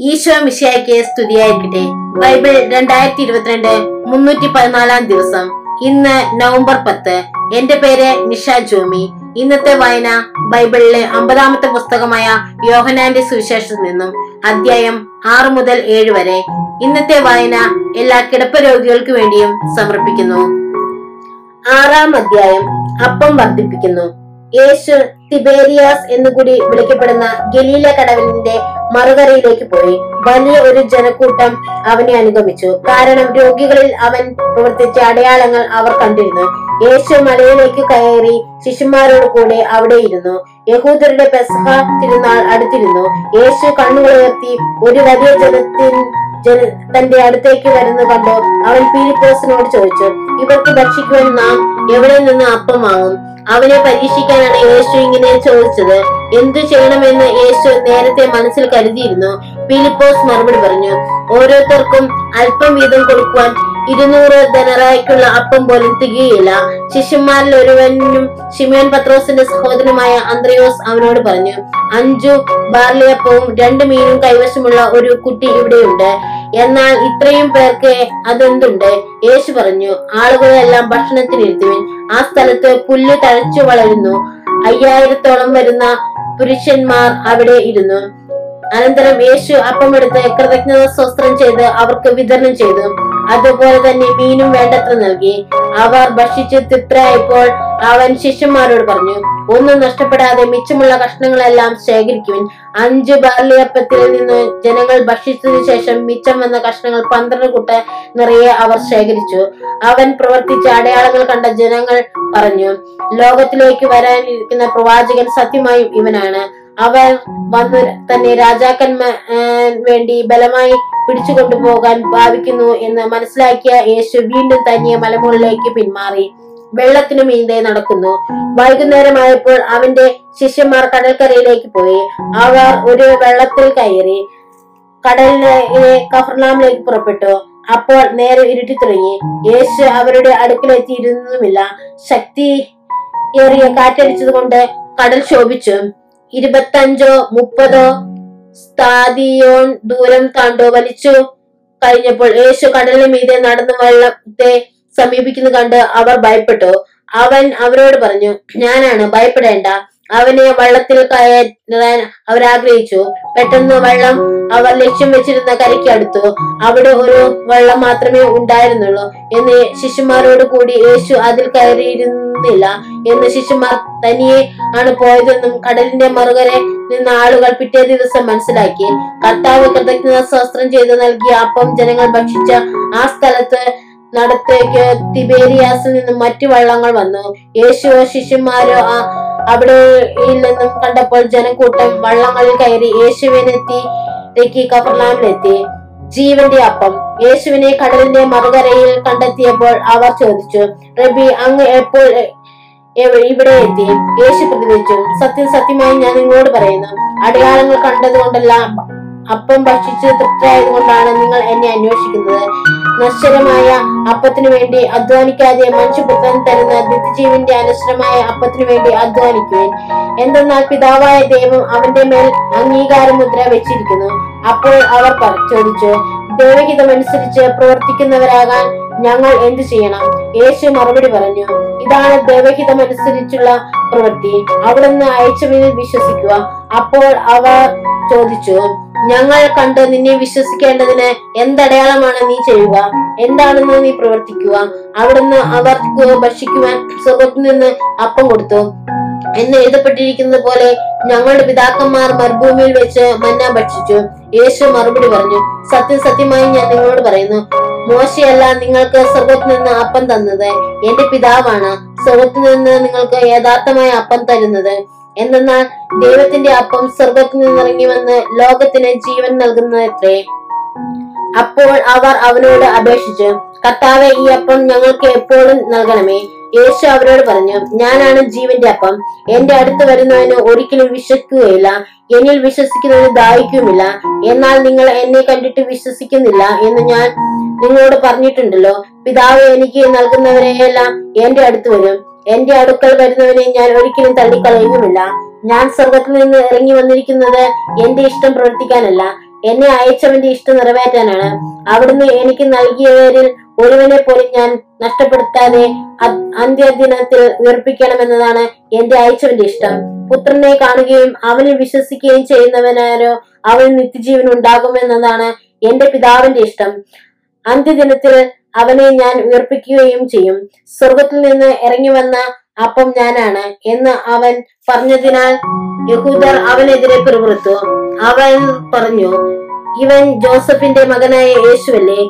ഈശോ മിഷയ്ക്ക് സ്തുതിയായിരിക്കട്ടെ. ബൈബിൾ രണ്ടായിരത്തി ഇരുപത്തിരണ്ട് മുന്നൂറ്റി പതിനാലാം ദിവസം. ഇന്ന് നവംബർ പത്ത്. എന്റെ പേര് നിഷ ജോമി. ഇന്നത്തെ വായന ബൈബിളിലെ അമ്പതാമത്തെ പുസ്തകമായ യോഹനാന്റെ സുവിശേഷത്തിൽ നിന്നും അധ്യായം ആറ് മുതൽ ഏഴ് വരെ. ഇന്നത്തെ വായന എല്ലാ കിടപ്പ് രോഗികൾക്ക് വേണ്ടിയും സമർപ്പിക്കുന്നു. ആറാം അധ്യായം അപ്പം വർദ്ധിപ്പിക്കുന്നു. യേശു തിബേരിയാസ് എന്നുകൂടി വിളിക്കപ്പെടുന്ന ഗലീല കടവിന്റെ മറുകരയിലേക്ക് പോയി. വലിയ ഒരു ജനക്കൂട്ടം അവനെ അനുഗമിച്ചു. കാരണം രോഗികളിൽ അവൻ പ്രവർത്തിച്ച അടയാളങ്ങൾ അവർ കണ്ടിരുന്നു. യേശു മലയിലേക്ക് കയറി ശിശുമാരോട് കൂടെ അവിടെ ഇരുന്നു. യഹൂദരുടെ പെസഹ തിരുനാൾ അടുത്തിരുന്നു. യേശു കണ്ണുകളുയർത്തി ഒരു വലിയ ജനത്തിൻ ജന തന്റെ അടുത്തേക്ക് വരുന്ന കണ്ടോ അവൻ പീലിപ്പോസിനോട് ചോദിച്ചു ഇവർക്ക് ഭക്ഷിക്കുവാൻ നാം എവിടെ നിന്ന് അപ്പം വാങ്ങും അവനെ പരീക്ഷിക്കാനാണ് യേശു ഇങ്ങനെ ചോദിച്ചത്. എന്തു ചെയ്യണമെന്ന് യേശു നേരത്തെ മനസ്സിൽ കരുതിയിരുന്നു. പീലിപ്പോസ് മറുപടി പറഞ്ഞു ഓരോരുത്തർക്കും അല്പം വീതം കൊടുക്കുവാൻ ഇരുന്നൂറ് ധനറായ്ക്കുള്ള അപ്പം പോലും തികയില്ല. ശിഷ്യന്മാരിൽ ഒരുവനും ഷിമിയൻ പത്രോസിന്റെ സഹോദരനുമായ അന്ത്രയോസ് അവനോട് പറഞ്ഞു അഞ്ചു ബാർലിയപ്പവും രണ്ട് മീനും കൈവശമുള്ള ഒരു കുട്ടി ഇവിടെയുണ്ട്. എന്നാൽ ഇത്രയും പേർക്ക് അതെന്തുണ്ട്? യേശു പറഞ്ഞു ആളുകളെല്ലാം ഭക്ഷണത്തിനിരുത്തുവിൻ ആ സ്ഥലത്ത് പുല്ല് തഴച്ചു വളരുന്നു. അയ്യായിരത്തോളം വരുന്ന പുരുഷന്മാർ അവിടെ ഇരുന്നു. അനന്തരം യേശു അപ്പമെടുത്ത് കൃതജ്ഞത സ്വസ്ത്രം ചെയ്ത് അവർക്ക് വിതരണം ചെയ്തു. അതുപോലെ തന്നെ മീനും വേണ്ടത്ര നൽകി. അവർ ഭക്ഷിച്ച് തൃപ്തരായപ്പോൾ അവൻ ശിഷ്യന്മാരോട് പറഞ്ഞു ഒന്നും നഷ്ടപ്പെടാതെ മിച്ചമുള്ള കഷ്ണങ്ങളെല്ലാം ശേഖരിക്കുവിൻ. അഞ്ച് ബാർലിയപ്പത്തിൽ നിന്ന് ജനങ്ങൾ ഭക്ഷിച്ചതിനു ശേഷം മിച്ചം വന്ന കഷ്ണങ്ങൾ പന്ത്രണ്ട് കുട്ട നിറയെ അവർ ശേഖരിച്ചു. അവൻ പ്രവർത്തിച്ച അടയാളങ്ങൾ കണ്ട ജനങ്ങൾ പറഞ്ഞു ലോകത്തിലേക്ക് വരാനിരിക്കുന്ന പ്രവാചകൻ സത്യമായും ഇവനാണ്. അവർ വന്ന് തന്നെ രാജാക്കന്മാർ വേണ്ടി ബലമായി പിടിച്ചു കൊണ്ടുപോകാൻ ഭാവിക്കുന്നു എന്ന് മനസ്സിലാക്കിയ യേശു വീണ്ടും തനിയെ മലമുകളിലേക്ക് പിന്മാറി. വെള്ളത്തിനു മീതെ നടക്കുന്നു. വൈകുന്നേരമായപ്പോൾ അവന്റെ ശിഷ്യന്മാർ കടൽക്കരയിലേക്ക് പോയി. അവർ ഒരു വെള്ളത്തിൽ കയറി കടലിലെ കഫർലാമിലേക്ക് പുറപ്പെട്ടു. അപ്പോൾ നേരെ ഇരുട്ടി തുടങ്ങി. യേശു അവരുടെ അടുക്കിലെത്തിയിരുന്നുമില്ല. ശക്തി ഏറിയ കാറ്റടിച്ചത് കൊണ്ട് കടൽ ശോഭിച്ചു. ഇരുപത്തഞ്ചോ മുപ്പതോ സ്ഥാതിയോൺ ദൂരം താണ്ടോ വലിച്ചു കഴിഞ്ഞപ്പോൾ യേശു കടലിന് മീതെ നടന്നു വെള്ളത്തെ സമീപിക്കുന്നു കണ്ട് അവർ ഭയപ്പെട്ടു. അവൻ അവരോട് പറഞ്ഞു ഞാനാണ് ഭയപ്പെടേണ്ട. അവനെ വള്ളത്തിൽ കയറാൻ അവർ ആഗ്രഹിച്ചു. പെട്ടെന്ന് വള്ളം അവർ ലക്ഷ്യം വെച്ചിരുന്ന കരയ്ക്ക് അടുത്തു. അവിടെ ഒരു വള്ളം മാത്രമേ ഉണ്ടായിരുന്നുള്ളൂ എന്ന് ശിശുമാരോട് കൂടി യേശു അതിൽ കയറിയിരുന്നില്ല എന്ന് ശിശുമാർ തനിയെ ആണ് പോയതെന്നും കടലിന്റെ മറുകരെ നിന്ന ആളുകൾ പിറ്റേ ദിവസം മനസ്സിലാക്കി. കർത്താവ് കൃതജ്ഞത സ്വസ്ത്രം ചെയ്ത് നൽകിയ അപ്പം ജനങ്ങൾ ഭക്ഷിച്ച ആ സ്ഥലത്ത് നടത്തേക്ക് തിബേരിയാസിൽ നിന്നും മറ്റു വള്ളങ്ങൾ വന്നു. യേശുവോ ശിശുമാരോ ആ അവിടെ നിന്നും കണ്ടപ്പോൾ ജനക്കൂട്ടം വള്ളങ്ങളിൽ കയറി യേശുവിനെത്തി കഫർലാമിലെത്തി ജീവന്റെ അപ്പം. യേശുവിനെ കടലിന്റെ മറുകരയിൽ കണ്ടെത്തിയപ്പോൾ അവർ ചോദിച്ചു റബി അങ്ങ് എപ്പോൾ ഇവിടെ എത്തി? യേശു പ്രതികരിച്ചു സത്യം സത്യമായി ഞാൻ നിങ്ങളോട് പറയുന്നു. അടയാളങ്ങൾ കണ്ടതുകൊണ്ടല്ല അപ്പം ഭക്ഷിച്ച് തൃപ്തിയായത് കൊണ്ടാണ് നിങ്ങൾ എന്നെ അന്വേഷിക്കുന്നത്. നശ്വരമായ അപ്പത്തിനു വേണ്ടി അധ്വാനിക്കാതെ മനുഷ്യപുത്രൻ തരുന്ന നിത്യജീവന്റെ അനശ്വരമായ അപ്പത്തിനു വേണ്ടി അധ്വാനിക്കുവാൻ. എന്തെന്നാൽ പിതാവായ ദൈവം അവന്റെ മേൽ അംഗീകാര മുദ്ര വെച്ചിരിക്കുന്നു. അപ്പോൾ അവർ ചോദിച്ചു ദൈവഹിതമനുസരിച്ച് പ്രവർത്തിക്കുന്നവരാകാൻ ഞങ്ങൾ എന്തു ചെയ്യണം? യേശു മറുപടി പറഞ്ഞു ഇതാണ് ദൈവഹിതമനുസരിച്ചുള്ള പ്രവൃത്തി. അവിടുന്ന് അയച്ചവനിൽ വിശ്വസിക്കുക. അപ്പോൾ അവർ ചോദിച്ചു ഞങ്ങൾ കണ്ട് നിന്നെ വിശ്വസിക്കേണ്ടതിന് എന്തടയാളമാണ് നീ ചെയ്യുക? എന്താണെന്ന് നീ പ്രവർത്തിക്കുക? അവിടുന്ന് അവർക്ക് ഭക്ഷിക്കുവാൻ സ്വർഗത്തിൽ നിന്ന് അപ്പം കൊടുത്തു. എന്ന് എഴുതപ്പെട്ടിരിക്കുന്നത് പോലെ ഞങ്ങളുടെ പിതാക്കന്മാർ മരുഭൂമിയിൽ വെച്ച് മന്ന ഭക്ഷിച്ചു. യേശു മറുപടി പറഞ്ഞു സത്യം സത്യമായി ഞാൻ നിങ്ങളോട് പറയുന്നു. മോശയല്ല നിങ്ങൾക്ക് സ്വർഗത്തിൽ നിന്ന് അപ്പം തന്നത്. എന്റെ പിതാവാണ് സ്വർഗത്തിൽ നിന്ന് നിങ്ങൾക്ക് യഥാർത്ഥമായ അപ്പം തരുന്നത്. എന്തെന്നാൽ ദൈവത്തിന്റെ അപ്പം സ്വർഗത്തിൽ നിന്നിറങ്ങി വന്ന് ലോകത്തിന് ജീവൻ നൽകുന്നത്രേ അപ്പോൾ അവർ അവനോട് അപേക്ഷിച്ചു കർത്താവെ ഈ അപ്പം ഞങ്ങൾക്ക് എപ്പോഴും നൽകണമേ. യേശു അവരോട് പറഞ്ഞു ഞാനാണ് ജീവന്റെ അപ്പം. എന്റെ അടുത്ത് വരുന്നവന് ഒരിക്കലും വിശ്വസിക്കുകയില്ല. എന്നിൽ വിശ്വസിക്കുന്നതിന് ദാഹിക്കുമില്ല എന്നാൽ നിങ്ങൾ എന്നെ കണ്ടിട്ട് വിശ്വസിക്കുന്നില്ല എന്ന് ഞാൻ നിങ്ങളോട് പറഞ്ഞിട്ടുണ്ടല്ലോ. പിതാവ് എനിക്ക് നൽകുന്നവരെയെല്ലാം എന്റെ അടുത്ത് വരും. എന്റെ അടുക്കൽ വരുന്നവനെ ഞാൻ ഒരിക്കലും തള്ളിക്കളയുന്നുമില്ല. ഞാൻ സ്വർഗത്തിൽ നിന്ന് ഇറങ്ങി വന്നിരിക്കുന്നത് എന്റെ ഇഷ്ടം പ്രവർത്തിക്കാനല്ല. എന്നെ അയച്ചവന്റെ ഇഷ്ടം നിറവേറ്റാനാണ്. അവിടുന്ന് എനിക്ക് നൽകിയവരിൽ ഒരുവനെ പോലും ഞാൻ നഷ്ടപ്പെടുത്താതെ അന്ത്യദിനത്തിൽ ഉയർപ്പിക്കണമെന്നതാണ് എന്റെ അയച്ചവന്റെ ഇഷ്ടം. പുത്രനെ കാണുകയും അവനെ വിശ്വസിക്കുകയും ചെയ്യുന്നവനാരോ അവന് നിത്യജീവൻ ഉണ്ടാകുമെന്നതാണ് എന്റെ പിതാവിന്റെ ഇഷ്ടം. അന്ത്യദിനത്തിൽ അവനെ ഞാൻ ഉയർപ്പിക്കുകയും ചെയ്യും. സ്വർഗത്തിൽ നിന്ന് ഇറങ്ങി വന്ന അപ്പം ഞാനാണ് എന്ന് അവൻ പറഞ്ഞതിനാൽ യഹൂദർ അവനെതിരെ പിറുപിറുത്തു. അവൻ പറഞ്ഞു ഇവൻ ജോസഫിന്റെ മകനായ യേശുവല്ലേ?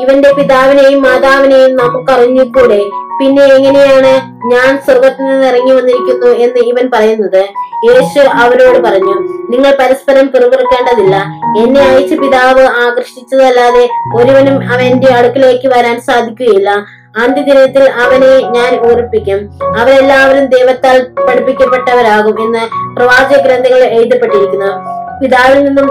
ഇവന്റെ പിതാവിനെയും മാതാവിനെയും നമുക്ക് അറിഞ്ഞുകൂടെ പിന്നെ എങ്ങനെയാണ് ഞാൻ സ്വർഗത്തിൽ നിന്ന് ഇറങ്ങി വന്നിരിക്കുന്നു എന്ന് ഇവൻ പറയുന്നത്? യേശു അവരോട് പറഞ്ഞു നിങ്ങൾ പരസ്പരം പിറുപിറുക്കേണ്ടതില്ല. എന്നെ അയച്ച പിതാവ് ആകർഷിച്ചതല്ലാതെ ഒരുവനും അവന്റെ അടുക്കിലേക്ക് വരാൻ സാധിക്കുകയില്ല. അന്ത്യദിനത്തിൽ അവനെ ഞാൻ ഓർപ്പിക്കും. അവരെല്ലാവരും ദൈവത്താൽ പഠിപ്പിക്കപ്പെട്ടവരാകും എന്ന് പ്രവാചക ഗ്രന്ഥങ്ങളിൽ എഴുതപ്പെട്ടിരിക്കുന്നു. പിതാവിൽ നിന്നും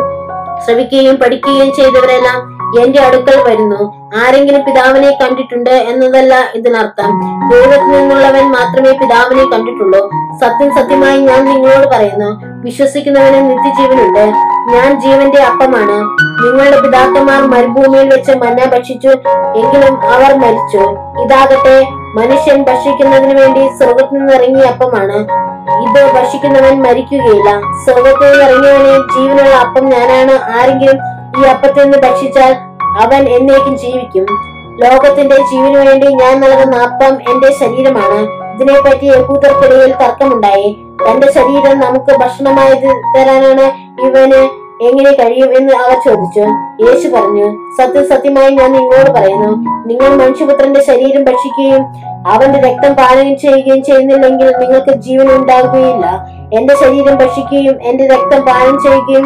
ശ്രവിക്കുകയും പഠിക്കുകയും ചെയ്തവരെല്ലാം എന്റെ അടുക്കൽ വരുന്നു. ആരെങ്കിലും പിതാവിനെ കണ്ടിട്ടുണ്ട് എന്നതല്ല ഇതിനർത്ഥം. ദൈവത്തിൽ നിന്നുള്ളവൻ മാത്രമേ പിതാവിനെ കണ്ടിട്ടുള്ളൂ. സത്യം സത്യമായി ഞാൻ നിങ്ങളോട് പറയുന്നു. വിശ്വസിക്കുന്നവന് നിത്യജീവനുണ്ട്. ഞാൻ ജീവന്റെ അപ്പമാണ്. നിങ്ങളുടെ പിതാക്കന്മാർ മരുഭൂമിയിൽ വെച്ച് മന്ന ഭക്ഷിച്ചു എങ്കിലും അവർ മരിച്ചു. ഇതാകട്ടെ മനുഷ്യൻ ഭക്ഷിക്കുന്നതിന് വേണ്ടി സ്വർഗത്തിൽ നിന്ന് ഇറങ്ങിയ അപ്പമാണ്. ഇത് ഭക്ഷിക്കുന്നവൻ മരിക്കുകയില്ല. സ്വർഗത്തിൽ ഇറങ്ങിയവനെ ജീവനുള്ള അപ്പം ഞാനാണ്. ആരെങ്കിലും ഈ അപ്പത്തിൽ നിന്ന് ഭക്ഷിച്ചാൽ അവൻ എന്നേക്കും ജീവിക്കും. ലോകത്തിന്റെ ജീവന് വേണ്ടി ഞാൻ നൽകുന്ന അപ്പം എന്റെ ശരീരമാണ്. ഇതിനെ പറ്റി യഹൂദർക്കിടയിൽ തർക്കമുണ്ടായി. തന്റെ ശരീരം നമുക്ക് ഭക്ഷണമായി തരാനാണ് ഇവന് എങ്ങനെ കഴിയും എന്ന് അവർ ചോദിച്ചു. യേശു പറഞ്ഞു സത്യസത്യമായി ഞാൻ നിങ്ങളോട് പറയുന്നു. നിങ്ങൾ മനുഷ്യപുത്രന്റെ ശരീരം ഭക്ഷിക്കുകയും അവന്റെ രക്തം പാനം ചെയ്യുകയും ചെയ്യുന്നില്ലെങ്കിൽ നിങ്ങൾക്ക് ജീവൻ ഉണ്ടാകുകയില്ല. എന്റെ ശരീരം ഭക്ഷിക്കുകയും എന്റെ രക്തം പാനം ചെയ്യുകയും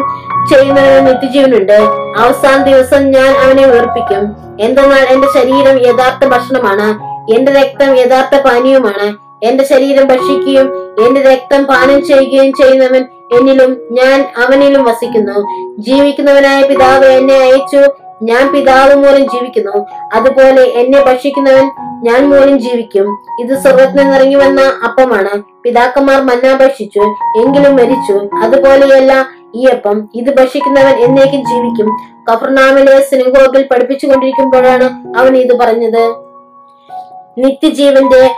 ചെയ്യുന്നതിന് നിത്യജീവനുണ്ട് അവസാന ദിവസം ഞാൻ അവനെ ഉയർപ്പിക്കും എന്തെന്നാൽ എന്റെ ശരീരം യഥാർത്ഥ ഭക്ഷണമാണ്. എന്റെ രക്തം യഥാർത്ഥ പാനീയമാണ് എന്റെ ശരീരം ഭക്ഷിക്കുകയും എന്റെ രക്തം പാനം ചെയ്യുകയും ചെയ്യുന്നവൻ എന്നിലും ഞാൻ അവനിലും വസിക്കുന്നു. ജീവിക്കുന്നവനായ പിതാവ് എന്നെ അയച്ചു. ഞാൻ പിതാവ് മൂലം ജീവിക്കുന്നു. അതുപോലെ എന്നെ ഭക്ഷിക്കുന്നവൻ ഞാൻ മൂലം ജീവിക്കും. ഇത് സ്വർഗത്തിൽ നിന്നിറങ്ങി വന്ന അപ്പമാണ്. പിതാക്കന്മാർ മന്നാപേക്ഷിച്ചു എങ്കിലും മരിച്ചു. അതുപോലെയല്ല ഈ അപ്പം ഇത് ഭക്ഷിക്കുന്നവൻ എന്നേക്കും ജീവിക്കും. കഫർനാമിലെ സിനിഗോഗിൽ പഠിപ്പിച്ചുകൊണ്ടിരിക്കുമ്പോഴാണ് അവൻ ഇത് പറഞ്ഞത്. നിത്യജീവന്റെ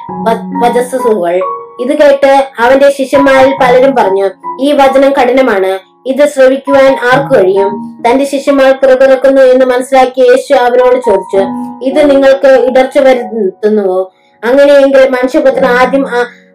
വചസ്സുകൾ. ഇത് കേട്ട് അവന്റെ ശിഷ്യന്മാരിൽ പലരും പറഞ്ഞു ഈ വചനം കഠിനമാണ്. ഇത് ശ്രവിക്കുവാൻ ആർക്കു കഴിയും? തന്റെ ശിഷ്യന്മാർ പിറപിറക്കുന്നു എന്ന് മനസ്സിലാക്കിയ യേശു അവരോട് ചോദിച്ചു ഇത് നിങ്ങൾക്ക് ഇടർച്ച വരുത്തുന്നുവോ? അങ്ങനെയെങ്കിൽ മനുഷ്യപുത്രൻ ആദ്യം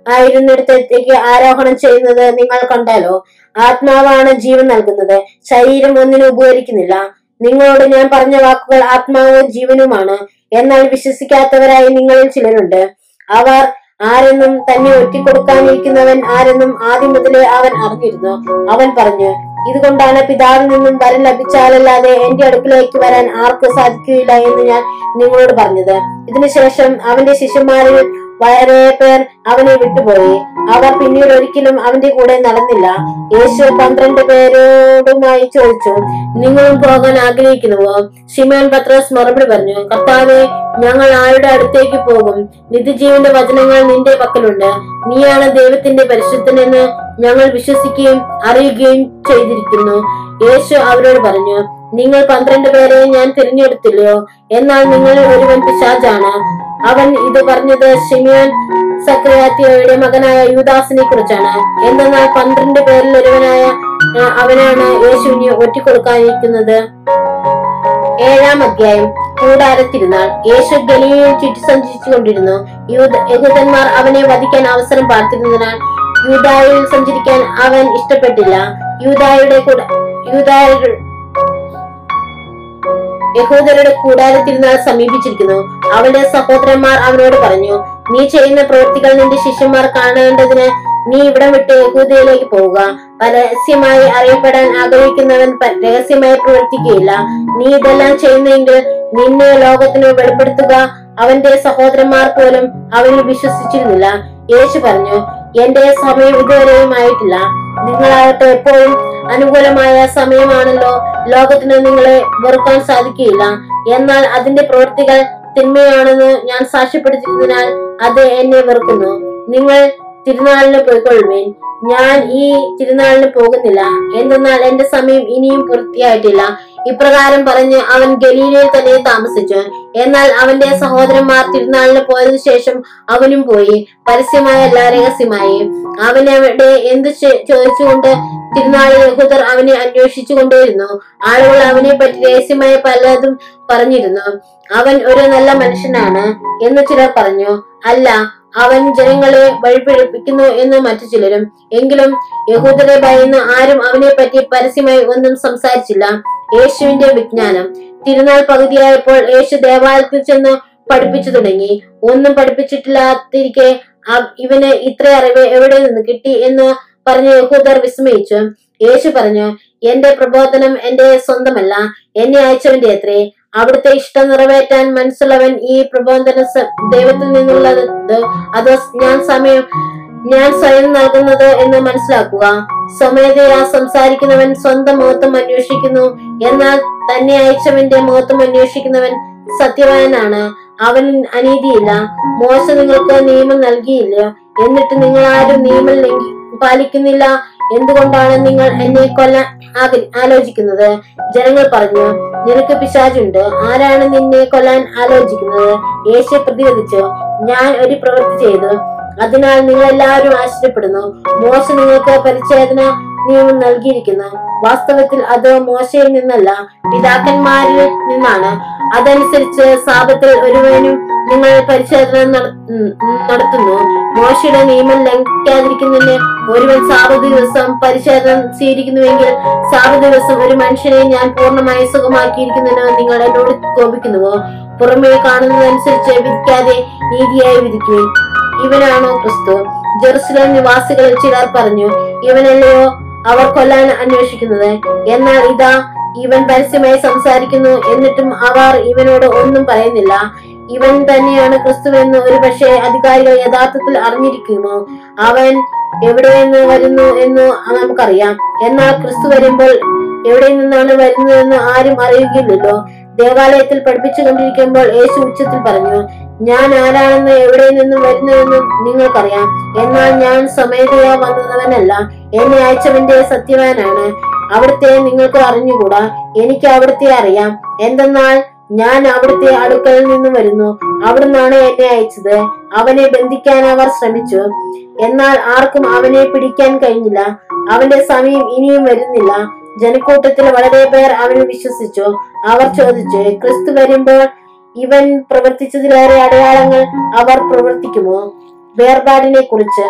ആയിരുന്നിടത്തേക്ക് ആരോഹണം ചെയ്യുന്നത് നിങ്ങൾ കണ്ടാലോ? ആത്മാവാണ് ജീവൻ നൽകുന്നത്. ശരീരം ഒന്നിനും ഉപകരിക്കുന്നില്ല. നിങ്ങളോട് ഞാൻ പറഞ്ഞ വാക്കുകൾ ആത്മാവും ജീവനുമാണ്. എന്നാൽ വിശ്വസിക്കാത്തവരായി നിങ്ങളിൽ ചിലരുണ്ട്. അവർ ആരെന്നും തന്നെ ഒറ്റിക്കൊടുക്കാനിരിക്കുന്നവൻ ആരെന്നും ആദ്യം മുതലേ അവൻ അറിഞ്ഞിരുന്നു. അവൻ പറഞ്ഞു ഇതുകൊണ്ടാണ് പിതാവിൽ നിന്നും വരം ലഭിച്ചാലല്ലാതെ എന്റെ അടുക്കിലേക്ക് വരാൻ ആർക്ക് സാധിക്കുകയില്ല എന്ന് ഞാൻ നിങ്ങളോട് പറഞ്ഞത്. ഇതിനുശേഷം അവന്റെ ശിഷ്യന്മാരിൽ വളരെ പേർ അവനെ വിട്ടുപോയി. അവർ പിന്നീട് ഒരിക്കലും അവന്റെ കൂടെ നടന്നില്ല. യേശു പന്ത്രണ്ട് പേരോടുമായി ചോദിച്ചു നിങ്ങളും പോകാൻ ആഗ്രഹിക്കുന്നുവോ? ഷിമോൻ പത്രോസ് മറുപടി പറഞ്ഞു കർത്താവെ ഞങ്ങൾ ആരുടെ അടുത്തേക്ക് പോകും? നിത്യജീവന്റെ വചനങ്ങൾ നിന്റെ പക്കലുണ്ട്. നീയാണ് ദൈവത്തിന്റെ പരിശുദ്ധനെന്ന് ഞങ്ങൾ വിശ്വസിക്കുകയും അറിയുകയും ചെയ്തിരിക്കുന്നു. യേശു അവരോട് പറഞ്ഞു നിങ്ങൾ പന്ത്രണ്ട് പേരെ ഞാൻ തിരഞ്ഞെടുത്തില്ലയോ? എന്നാൽ നിങ്ങൾ ഒരുവൻ പിശാജാണ്. അവൻ ഇത് പറഞ്ഞത് ഷിമിയോൻ സക്രയാത്തിയോയുടെ മകനായ യുദാസിനെ കുറിച്ചാണ്. എന്തെന്നാൽ പന്ത്രണ്ട് പേരിൽ ഒരുവനായ അവനാണ് യേശുവിനെ ഒറ്റിക്കൊടുക്കാനിരിക്കുന്നത്. ഏഴാം അധ്യായം കൂടാരത്തിരുന്നാൾ. യേശു ഗലിയെ ചുറ്റി സഞ്ചരിച്ചുകൊണ്ടിരുന്നു. യഹൂദന്മാർ അവനെ വധിക്കാൻ അവസരം പാർത്തിരുന്നതിനാൽ യൂതായിൽ സഞ്ചരിക്കാൻ അവൻ ഇഷ്ടപ്പെട്ടില്ല. യൂതായുടെ കൂടെ യൂതായ യഹൂദരുടെ കൂടാരത്തിരുന്നാൾ സമീപിച്ചിരിക്കുന്നു. അവന്റെ സഹോദരന്മാർ അവനോട് പറഞ്ഞു നീ ചെയ്യുന്ന പ്രവൃത്തികൾ നിന്റെ ശിഷ്യന്മാർ കാണേണ്ടതിന് നീ ഇവിടെ വിട്ട് യഹൂദയിലേക്ക് പോവുക. പരസ്യമായി അറിയപ്പെടാൻ ആഗ്രഹിക്കുന്നവൻ രഹസ്യമായി പ്രവർത്തിക്കുകയില്ല. നീ ഇതെല്ലാം ചെയ്യുന്നെങ്കിൽ നിന്നെ ലോകത്തിന് വെളിപ്പെടുത്തുക. അവന്റെ സഹോദരന്മാർ പോലും അവനിൽ വിശ്വസിച്ചിരുന്നില്ല. യേശു പറഞ്ഞു എന്റെ സമയം ഇതുവരെയും ആയിട്ടില്ല. നിങ്ങളാകട്ടെ എപ്പോഴും അനുകൂലമായ സമയമാണല്ലോ ലോകത്തിന് നിങ്ങളെ വെറുക്കാൻ സാധിക്കുകയില്ല. എന്നാൽ അതിന്റെ പ്രവൃത്തികൾ തിന്മയാണെന്ന് ഞാൻ സാക്ഷ്യപ്പെടുത്തിയതിനാൽ അത് എന്നെ വെറുക്കുന്നു. നിങ്ങൾ തിരുനാളിന് പോയിക്കൊള്ളുവേൻ. ഞാൻ ഈ തിരുനാളിന് പോകുന്നില്ല. എന്തെന്നാൽ എന്റെ സമയം ഇനിയും പൂർത്തിയായിട്ടില്ല. ഇപ്രകാരം പറഞ്ഞ് അവൻ ഗലീലയിൽ തന്നെ താമസിച്ചു. എന്നാൽ അവന്റെ സഹോദരന്മാർ തിരുനാളിന് പോയതിനു ശേഷം അവനും പോയി. പരസ്യമായല്ല രഹസ്യമായി. അവനവിടെ എന്ത് ചോദിച്ചുകൊണ്ട് തിരുനാളിൽ യഹൂദർ അവനെ അന്വേഷിച്ചു കൊണ്ടേയിരുന്നു ആളുകൾ അവനെ പറ്റി രഹസ്യമായ പലതും പറഞ്ഞിരുന്നു. അവൻ ഒരു നല്ല മനുഷ്യനാണ് എന്ന് ചിലർ പറഞ്ഞു. അല്ല അവൻ ജനങ്ങളെ വഴിപിഴപ്പിക്കുന്നു എന്ന് മറ്റു ചിലരും. എങ്കിലും യഹൂദരെ ഭയന്ന് ആരും അവനെ പറ്റി പരസ്യമായി ഒന്നും സംസാരിച്ചില്ല. യേശുവിന്റെ വിജ്ഞാനം. തിരുനാൾ പകുതിയായപ്പോൾ യേശു ദേവാലയത്തിൽ ചെന്ന് പഠിപ്പിച്ചു തുടങ്ങി. ഒന്നും പഠിപ്പിച്ചിട്ടില്ലാതിരിക്കെ ഇവന് ഇത്ര അറിവ് എവിടെ നിന്ന് കിട്ടി എന്ന് പറഞ്ഞ് യഹൂദർ വിസ്മയിച്ചു. യേശു പറഞ്ഞു എന്റെ പ്രബോധനം എന്റെ സ്വന്തമല്ല എന്നെ അയച്ചവന്റെ അത്രേ. അവിടുത്തെ ഇഷ്ടം നിറവേറ്റാൻ മനസ്സുള്ളവൻ ഈ പ്രബോധന ദൈവത്തിൽ നിന്നുള്ളത് അത് ഞാൻ സമയം ഞാൻ സ്വയം നൽകുന്നത് എന്ന് മനസ്സിലാക്കുക. സ്വമേധയാ സംസാരിക്കുന്നവൻ സ്വന്തം മുഖത്തും അന്വേഷിക്കുന്നു. എന്നാൽ തന്നെ അയച്ചവന്റെ മുഖത്തും അന്വേഷിക്കുന്നവൻ സത്യവാനാണ്. അവൻ അനീതിയില്ല. മോശ നിങ്ങൾക്ക് നിയമം നൽകിയില്ല. എന്നിട്ട് നിങ്ങൾ ആരും നിയമം ലംഘി പാലിക്കുന്നില്ല. എന്തുകൊണ്ടാണ് നിങ്ങൾ എന്നെ കൊല്ലാൻ ആലോചിക്കുന്നത്? ജനങ്ങൾ പറഞ്ഞു നിനക്ക് പിശാചുണ്ട്. ആരാണ് നിന്നെ കൊല്ലാൻ ആലോചിക്കുന്നത്? യേശു പ്രതികരിച്ചു ഞാൻ ഒരു പ്രവൃത്തി ചെയ്തു. അതിനാൽ നിങ്ങൾ എല്ലാവരും ആശ്ചര്യപ്പെടുന്നു. മോശ നിങ്ങൾക്ക് പരിച്ഛേദന നിയമം നൽകിയിരിക്കുന്നു. വാസ്തവത്തിൽ അത് മോശയിൽ നിന്നല്ല പിതാക്കന്മാരിൽ നിന്നാണ്. അതനുസരിച്ച് സാപത്തിൽ ഒരുവനും നിങ്ങൾ പരിശോധന നടത്തുന്നു. മോശയുടെ നിയമം ലംഘിക്കാതിരിക്കുന്നതിന് ഒരുവൻ സാപ ദിവസം പരിശോധന സ്വീകരിക്കുന്നുവെങ്കിൽ സാപ ദിവസം ഒരു മനുഷ്യനെ ഞാൻ പൂർണമായി സുഖമാക്കിയിരിക്കുന്നതിന് നിങ്ങൾ എന്നോട് കോപിക്കുന്നുവോ? പുറമേ കാണുന്നതനുസരിച്ച് വിധിക്കാതെ നീതിയായി വിധിക്കുകയും ഇവനാണോ ക്രിസ്തു? ജെറുസലേം നിവാസികളിൽ ചിലർ പറഞ്ഞു ഇവനല്ലയോ അവർ കൊല്ലാൻ അന്വേഷിക്കുന്നത്? എന്നാൽ ഇതാ ഇവൻ പരസ്യമായി സംസാരിക്കുന്നു എന്നിട്ടും അവർ ഇവനോട് ഒന്നും പറയുന്നില്ല. ഇവൻ തന്നെയാണ് ക്രിസ്തുവെന്ന് ഒരു പക്ഷേ അധികാരികൾ യഥാർത്ഥത്തിൽ അറിഞ്ഞിരിക്കുമോ? അവൻ എവിടെ നിന്ന് വരുന്നു എന്ന് നമുക്കറിയാം. എന്നാൽ ക്രിസ്തു വരുമ്പോൾ എവിടെ നിന്നാണ് വരുന്നതെന്ന് ആരും അറിയുകയില്ലല്ലോ. ദേവാലയത്തിൽ പഠിപ്പിച്ചു കൊണ്ടിരിക്കുമ്പോൾ യേശു ഉച്ചത്തിൽ പറഞ്ഞു ഞാൻ ആരാണെന്ന് എവിടെ നിന്നും വരുന്നതെന്നും നിങ്ങൾക്കറിയാം. എന്നാൽ ഞാൻ സ്വമേധയാ വന്നവനല്ല. എന്നെ അയച്ചവന്റെ സത്യവാനാണ്. അവിടുത്തെ നിങ്ങൾക്ക് അറിഞ്ഞുകൂടാ. എനിക്ക് അവിടുത്തെ അറിയാം. എന്തെന്നാൽ ഞാൻ അവിടുത്തെ അടുക്കൽ നിന്ന് വരുന്നു. അവിടുന്നാണ് എന്നെ അയച്ചത്. അവനെ ബന്ധിക്കാൻ അവർ ശ്രമിച്ചു. എന്നാൽ ആർക്കും അവനെ പിടിക്കാൻ കഴിഞ്ഞില്ല. അവന്റെ സമയം ഇനിയും വരുന്നില്ല. ജനക്കൂട്ടത്തിൽ വളരെ പേർ അവനിൽ വിശ്വസിച്ചു. അവർ ചോദിച്ചു ക്രിസ്തു വരുമ്പോൾ ഇവൻ പ്രവർത്തിച്ചതിലേറെ അടയാളങ്ങൾ അവർ പ്രവർത്തിക്കുമോ? വേർപാടിനെ കുറിച്ച്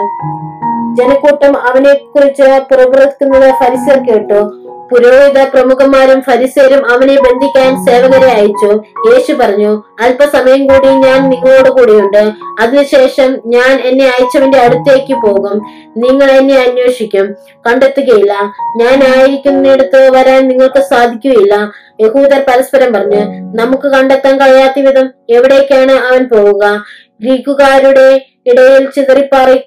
ജനക്കൂട്ടം അവനെ കുറിച്ച് പുറപ്പെടുക്കുന്നത് ഫരിസർ കേട്ടു. പുരോഹിത പ്രമുഖന്മാരും ഫരിസേരും അവനെ ബന്ധിക്കാൻ സേവകരെ അയച്ചു. യേശു പറഞ്ഞു അല്പസമയം കൂടി ഞാൻ നിങ്ങളോട് കൂടിയുണ്ട്. അതിനുശേഷം ഞാൻ എന്നെ അയച്ചവന്റെ അടുത്തേക്ക് പോകും. നിങ്ങൾ എന്നെ അന്വേഷിക്കും. കണ്ടെത്തുകയില്ല. ഞാൻ ആയിരിക്കുന്നിടത്ത് വരാൻ നിങ്ങൾക്ക് സാധിക്കുകയില്ല. യഹൂദർ പരസ്പരം പറഞ്ഞു നമുക്ക് കണ്ടെത്താൻ കഴിയാത്ത വിധം എവിടേക്കാണ് അവൻ പോവുക? ഗ്രീക്കുകാരുടെ ഇടയിൽ ചിതറിപ്പാറി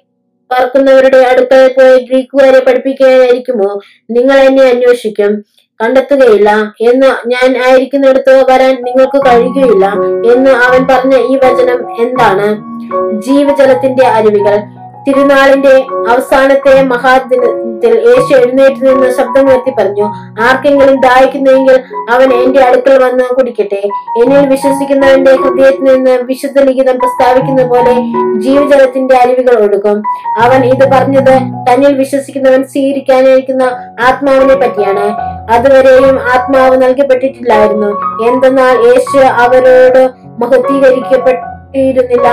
പാർക്കുന്നവരുടെ അടുത്ത് പോയി ഗ്രീക്കുകാരെ പഠിപ്പിക്കാനായിരിക്കുമോ? നിങ്ങൾ എന്നെ അന്വേഷിക്കും. കണ്ടെത്തുകയില്ല. എന്ന് ഞാൻ ആയിരിക്കുന്നിടത്ത് വരാൻ നിങ്ങൾക്ക് കഴിയുകയില്ല. എന്ന് അവൻ പറഞ്ഞ ഈ വചനം എന്താണ്? ജീവജലത്തിന്റെ അരുവികൾ. തിരുനാളിന്റെ അവസാനത്തെ മഹാദിനത്തിൽ യേശു എഴുന്നേറ്റ് നിന്ന് ശബ്ദം ഉയർത്തി പറഞ്ഞു ആർക്കെങ്കിലും ദാഹിക്കുന്നെങ്കിൽ അവൻ എന്റെ അടുക്കൽ വന്ന് കുടിക്കട്ടെ. എന്നിൽ വിശ്വസിക്കുന്നവന്റെ ഹൃദയത്തിൽ നിന്ന് വിശുദ്ധ ലിഖിതം പ്രസ്താവിക്കുന്ന പോലെ ജീവജലത്തിന്റെ അരുവികൾ ഒഴുകും. അവൻ ഇത് പറഞ്ഞത് തന്നിൽ വിശ്വസിക്കുന്നവൻ സ്വീകരിക്കാനിരിക്കുന്ന ആത്മാവിനെ പറ്റിയാണ്. അതുവരെയും ആത്മാവ് നൽകപ്പെട്ടിട്ടില്ലായിരുന്നു. എന്തെന്നാൽ യേശു അവരോട് മഹത്വീകരിക്കപ്പെട്ടിരുന്നില്ല.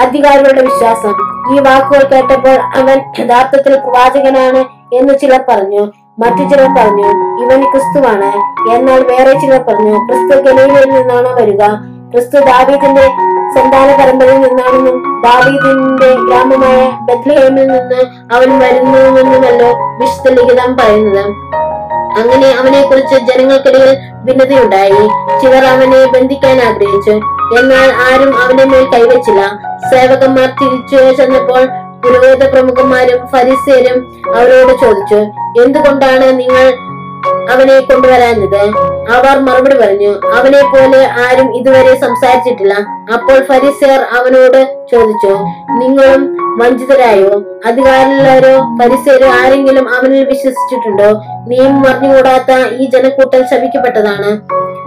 അധികാരികളുടെ വിശ്വാസം. ഈ വാക്കുകൾ കേട്ടപ്പോൾ അവൻ യഥാർത്ഥത്തിൽ പ്രവാചകനാണ് എന്ന് ചിലർ പറഞ്ഞു. മറ്റു ചിലർ പറഞ്ഞു ഇവൻ ക്രിസ്തുവാണ്. എന്നാൽ വേറെ ചിലർ പറഞ്ഞു ക്രിസ്തു ഗലീലയിൽ നിന്നാണ് വരിക. ക്രിസ്തു ദാവീദിന്റെ സന്താന പരമ്പരയിൽ നിന്നാണെന്നും ദാവീദിന്റെ ഗ്രാമമായ ബത്ലഹേമിൽ നിന്ന് അവൻ വരുന്നുവെന്നുമല്ലോ വിശുദ്ധ ലിഖിതം പറയുന്നത്. അങ്ങനെ അവനെ കുറിച്ച് ജനങ്ങൾക്കിടയിൽ ഭിന്നതയുണ്ടായി. ചിലർ അവനെ ബന്ധിക്കാൻ ആഗ്രഹിച്ചു. എന്നാൽ ആരും അവന്റെ മേൽ കൈവച്ചില്ല. സേവകന്മാർ തിരിച്ചു ചെന്നപ്പോൾ പുരോഹിത പ്രമുഖന്മാരും ഫരിസേരും അവരോട് ചോദിച്ചു എന്തുകൊണ്ടാണ് നിങ്ങൾ അവനെ കൊണ്ടുവരാഞ്ഞത്? അവർ മറുപടി പറഞ്ഞു അവനെ പോലെ ആരും ഇതുവരെ സംസാരിച്ചിട്ടില്ല. അപ്പോൾ ഫരിസേർ അവനോട് ചോദിച്ചു നിങ്ങളും വഞ്ചിതരായോ? അധികാരമുള്ളവരോ? പരിസരോ ആരെങ്കിലും അവനിൽ വിശ്വസിച്ചിട്ടുണ്ടോ? നിയമം അറിഞ്ഞുകൂടാത്ത ഈ ജനക്കൂട്ടൽ ശപിക്കപ്പെട്ടതാണ്.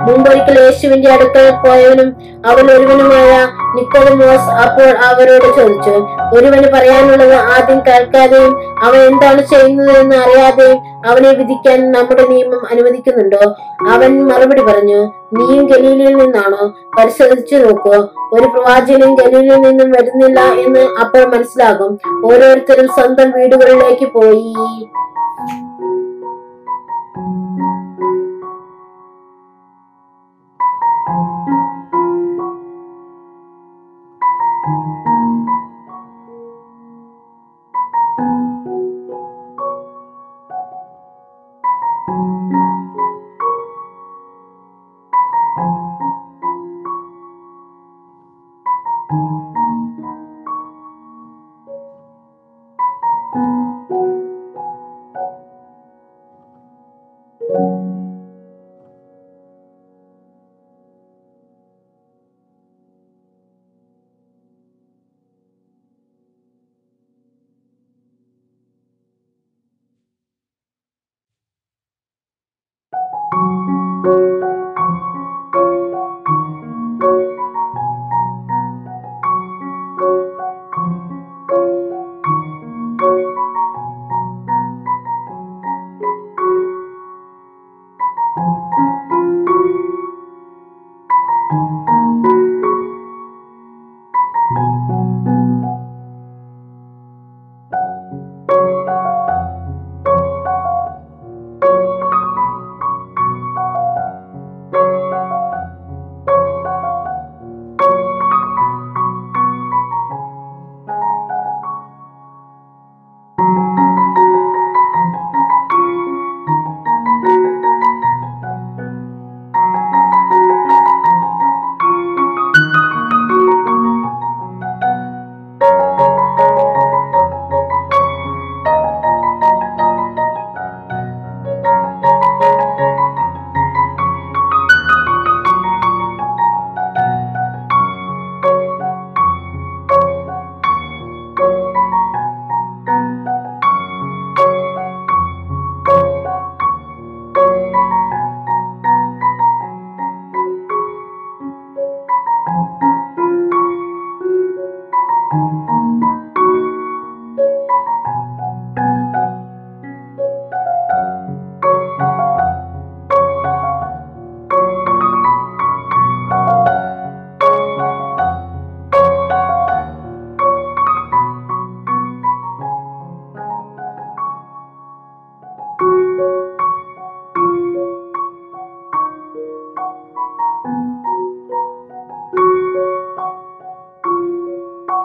മുമ്പൊരിക്കൽ യേശുവിന്റെ അടുക്കൽ പോയവനും അവൻ ഒരുവനുമായ നിക്കോദമോസ് അപ്പോൾ അവരോട് ചോദിച്ചു ഒരുവന് പറയാനുള്ളത് ആദ്യം കേൾക്കാതെയും അവൻ എന്താണ് ചെയ്യുന്നത് എന്ന് അറിയാതെയും അവനെ വിധിക്കാൻ നമ്മുടെ നിയമം അനുവദിക്കുന്നുണ്ടോ? അവൻ മറുപടി പറഞ്ഞു നീയും ഗലീലയിൽ നിന്നാണോ? പരിശോധിച്ചു നോക്കൂ. ഒരു പ്രവാചകനും ഗലീലയിൽ നിന്നും വരുന്നില്ല എന്ന് അപ്പോൾ മനസ്സിലാകും. ഓരോരുത്തരും സ്വന്തം വീടുകളിലേക്ക് പോയി.